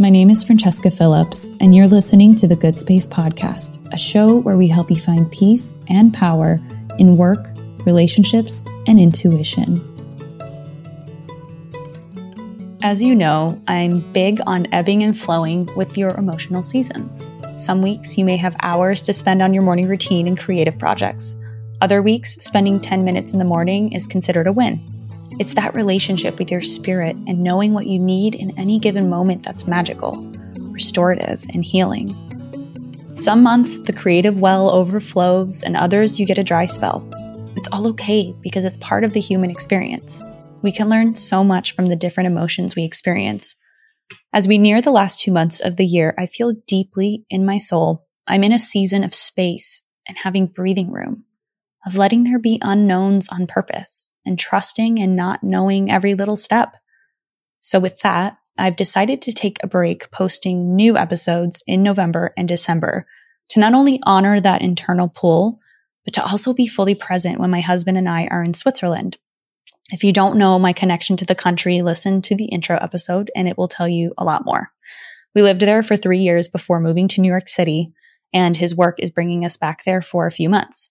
My name is Francesca Phillips, and you're listening to the Good Space Podcast, a show where we help you find peace and power in work, relationships, and intuition. As you know, I'm big on ebbing and flowing with your emotional seasons. Some weeks you may have hours to spend on your morning routine and creative projects. Other weeks, spending 10 minutes in the morning is considered a win. It's that relationship with your spirit and knowing what you need in any given moment that's magical, restorative, and healing. Some months, the creative well overflows, and others, you get a dry spell. It's all okay because it's part of the human experience. We can learn so much from the different emotions we experience. As we near the last two months of the year, I feel deeply in my soul I'm in a season of space and having breathing room of letting there be unknowns on purpose and trusting and not knowing every little step. So with that, I've decided to take a break posting new episodes in November and December to not only honor that internal pull, but to also be fully present when my husband and I are in Switzerland. If you don't know my connection to the country, listen to the intro episode and it will tell you a lot more. We lived there for three years before moving to New York City, and his work is bringing us back there for a few months.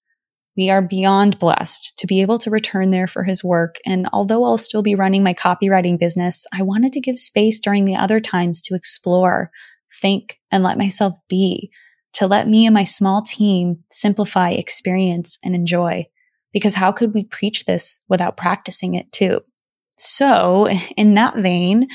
We are beyond blessed to be able to return there for his work. And although I'll still be running my copywriting business, I wanted to give space during the other times to explore, think, and let myself be, to let me and my small team simplify, experience, and enjoy. Because how could we preach this without practicing it too? So, in that vein,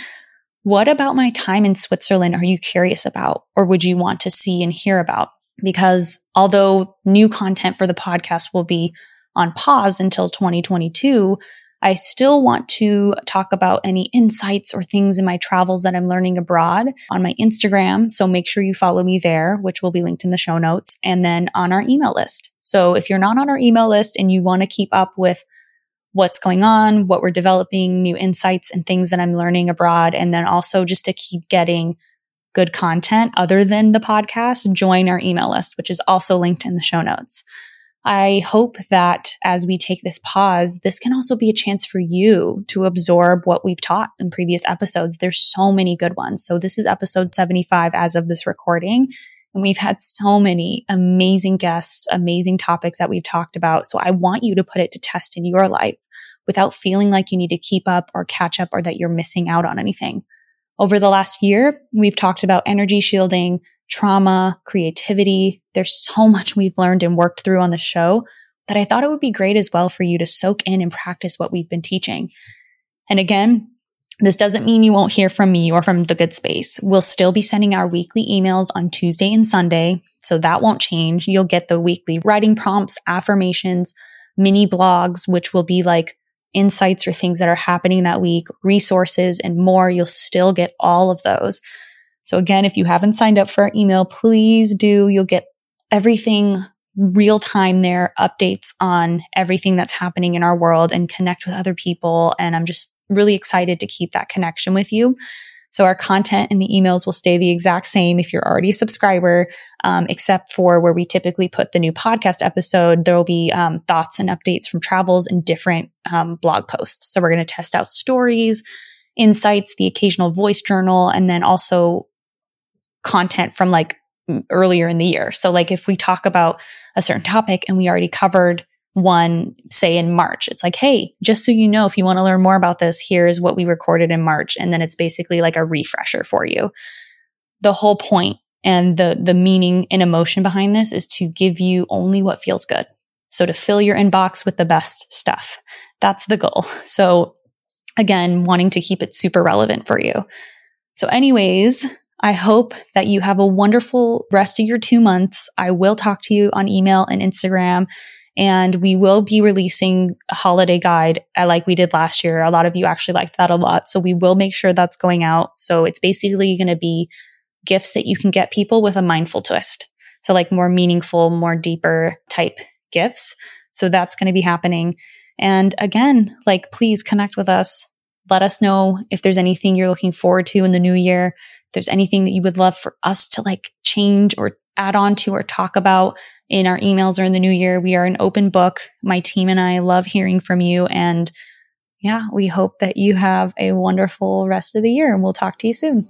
what about my time in Switzerland are you curious about or would you want to see and hear about? Because although new content for the podcast will be on pause until 2022, I still want to talk about any insights or things in my travels that I'm learning abroad on my Instagram. So make sure you follow me there, which will be linked in the show notes, and then on our email list. So if you're not on our email list and you want to keep up with what's going on, what we're developing, new insights and things that I'm learning abroad, and then also just to keep getting good content other than the podcast, join our email list, which is also linked in the show notes. I hope that as we take this pause, this can also be a chance for you to absorb what we've taught in previous episodes. There's so many good ones. So this is episode 75 as of this recording. And we've had so many amazing guests, amazing topics that we've talked about. So I want you to put it to test in your life without feeling like you need to keep up or catch up or that you're missing out on anything. Over the last year, we've talked about energy shielding, trauma, creativity. There's so much we've learned and worked through on the show that I thought it would be great as well for you to soak in and practice what we've been teaching. And again, this doesn't mean you won't hear from me or from the good space. We'll still be sending our weekly emails on Tuesday and Sunday. So that won't change. You'll get the weekly writing prompts, affirmations, mini blogs, which will be like insights or things that are happening that week, resources and more. You'll still get all of those. So again, if you haven't signed up for our email, please do. You'll get everything real time there, updates on everything that's happening in our world and connect with other people. And I'm just really excited to keep that connection with you. So our content in the emails will stay the exact same if you're already a subscriber, um, except for where we typically put the new podcast episode. There will be um, thoughts and updates from travels and different um, blog posts. So we're going to test out stories, insights, the occasional voice journal, and then also content from like earlier in the year. So like if we talk about a certain topic and we already covered one, say in March. It's like, hey, just so you know, if you want to learn more about this, here's what we recorded in March. And then it's basically like a refresher for you. The whole point and the, the meaning and emotion behind this is to give you only what feels good. So to fill your inbox with the best stuff. That's the goal. So again, wanting to keep it super relevant for you. So anyways, I hope that you have a wonderful rest of your two months. I will talk to you on email and Instagram and we will be releasing a holiday guide uh, like we did last year. A lot of you actually liked that a lot. So we will make sure that's going out. So it's basically going to be gifts that you can get people with a mindful twist. So like more meaningful, more deeper type gifts. So that's going to be happening. And again, like please connect with us. Let us know if there's anything you're looking forward to in the new year. If there's anything that you would love for us to like change or add on to or talk about in our emails or in the new year. We are an open book. My team and I love hearing from you. And yeah, we hope that you have a wonderful rest of the year and we'll talk to you soon.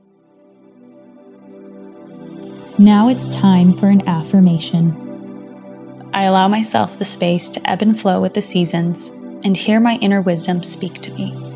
Now it's time for an affirmation. I allow myself the space to ebb and flow with the seasons and hear my inner wisdom speak to me.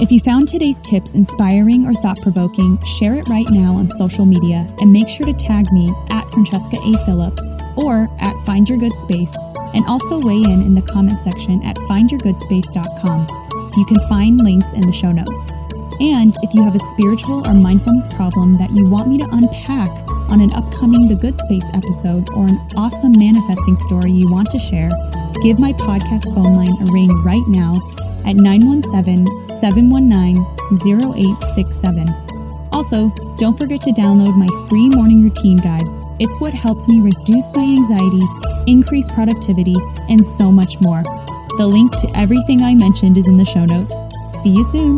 If you found today's tips inspiring or thought provoking, share it right now on social media and make sure to tag me at Francesca A. Phillips or at Find Your Good Space and also weigh in in the comment section at findyourgoodspace.com. You can find links in the show notes. And if you have a spiritual or mindfulness problem that you want me to unpack on an upcoming The Good Space episode or an awesome manifesting story you want to share, give my podcast phone line a ring right now at 917 719 0867. Also, don't forget to download my free morning routine guide. It's what helped me reduce my anxiety, increase productivity, and so much more. The link to everything I mentioned is in the show notes. See you soon.